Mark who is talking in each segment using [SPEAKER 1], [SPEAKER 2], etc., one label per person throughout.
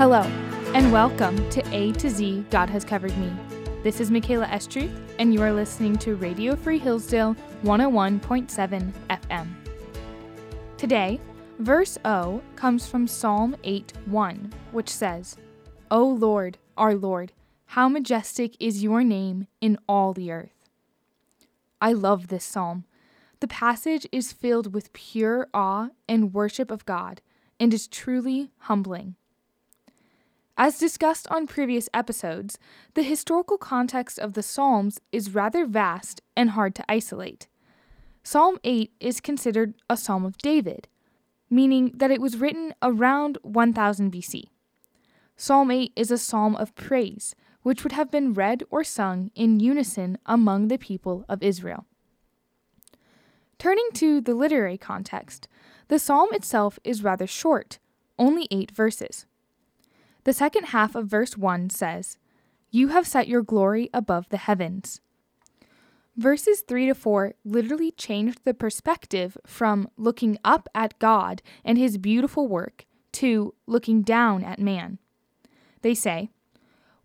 [SPEAKER 1] Hello, and welcome to A to Z God Has Covered Me. This is Michaela Estruth, and you are listening to Radio Free Hillsdale 101.7 FM. Today, verse O comes from Psalm 8 1, which says, O Lord, our Lord, how majestic is your name in all the earth. I love this psalm. The passage is filled with pure awe and worship of God and is truly humbling. As discussed on previous episodes, the historical context of the Psalms is rather vast and hard to isolate. Psalm 8 is considered a Psalm of David, meaning that it was written around 1000 BC. Psalm 8 is a psalm of praise, which would have been read or sung in unison among the people of Israel. Turning to the literary context, the psalm itself is rather short, only eight verses. The second half of verse 1 says, You have set your glory above the heavens. Verses 3 to 4 literally changed the perspective from looking up at God and his beautiful work to looking down at man. They say,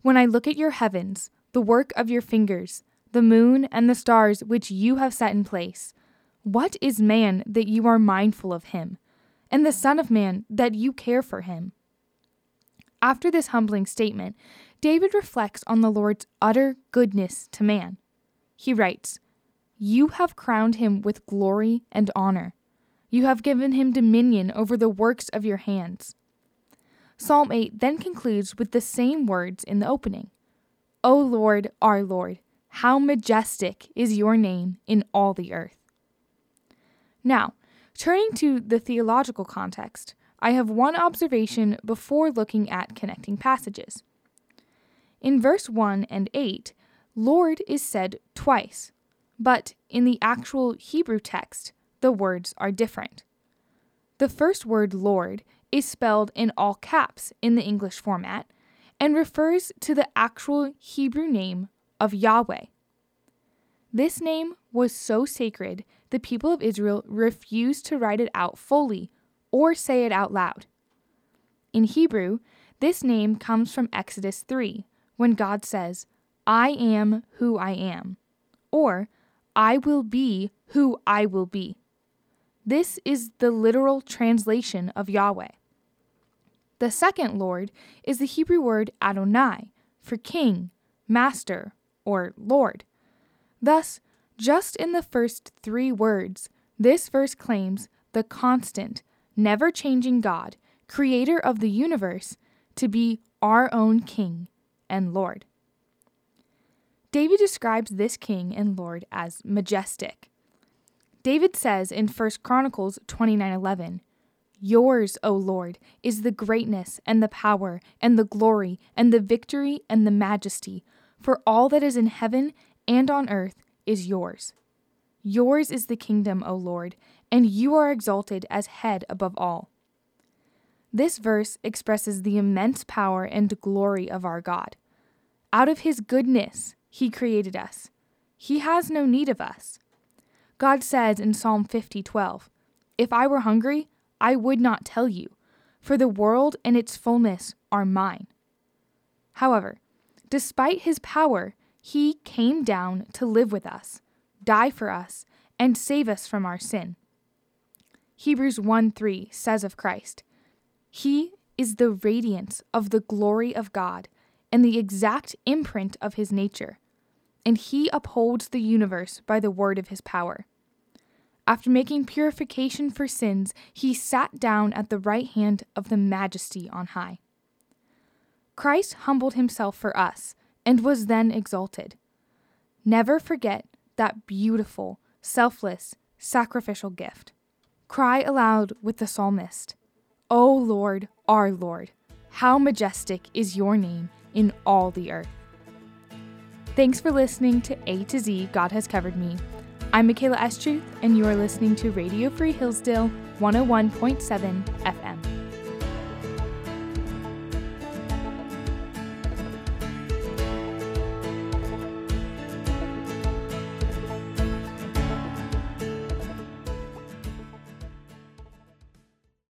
[SPEAKER 1] When I look at your heavens, the work of your fingers, the moon and the stars which you have set in place, what is man that you are mindful of him, and the Son of Man that you care for him? After this humbling statement, David reflects on the Lord's utter goodness to man. He writes, You have crowned him with glory and honor. You have given him dominion over the works of your hands. Psalm 8 then concludes with the same words in the opening O Lord, our Lord, how majestic is your name in all the earth. Now, turning to the theological context, I have one observation before looking at connecting passages. In verse 1 and 8, Lord is said twice, but in the actual Hebrew text, the words are different. The first word Lord is spelled in all caps in the English format and refers to the actual Hebrew name of Yahweh. This name was so sacred, the people of Israel refused to write it out fully or say it out loud. In Hebrew, this name comes from Exodus 3, when God says, I am who I am, or I will be who I will be. This is the literal translation of Yahweh. The second Lord is the Hebrew word Adonai for king, master, or Lord. Thus, just in the first three words, this verse claims the constant, never changing God, creator of the universe, to be our own King and Lord. David describes this King and Lord as majestic. David says in 1 Chronicles 29:11, "Yours, O Lord, is the greatness and the power and the glory and the victory and the majesty, for all that is in heaven and on earth is yours. Yours is the kingdom, O Lord, and you are exalted as head above all. This verse expresses the immense power and glory of our God. Out of his goodness, he created us. He has no need of us. God says in Psalm 50:12, "If I were hungry, I would not tell you, for the world and its fullness are mine." However, despite his power, he came down to live with us, die for us, and save us from our sin. Hebrews 1 3 says of Christ, He is the radiance of the glory of God and the exact imprint of his nature, and he upholds the universe by the word of his power. After making purification for sins, he sat down at the right hand of the majesty on high. Christ humbled himself for us and was then exalted. Never forget that beautiful, selfless, sacrificial gift. Cry aloud with the psalmist O Lord, our Lord, how majestic is your name in all the earth. Thanks for listening to A to Z God Has Covered Me. I'm Michaela Estruth, and you are listening to Radio Free Hillsdale 101.7 FM.